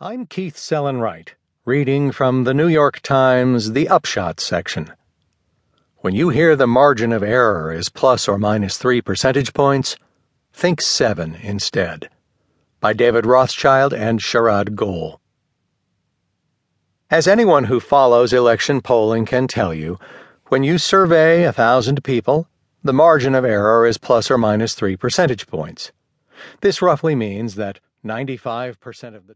I'm Keith Sellon-Wright, reading from the New York Times The Upshot section. When you hear the margin of error is plus or minus three percentage points, think seven instead. By David Rothschild and Sharad Goel. As anyone who follows election polling can tell you, when you survey a thousand people, the margin of error is plus or minus three percentage points. This roughly means that 95% of the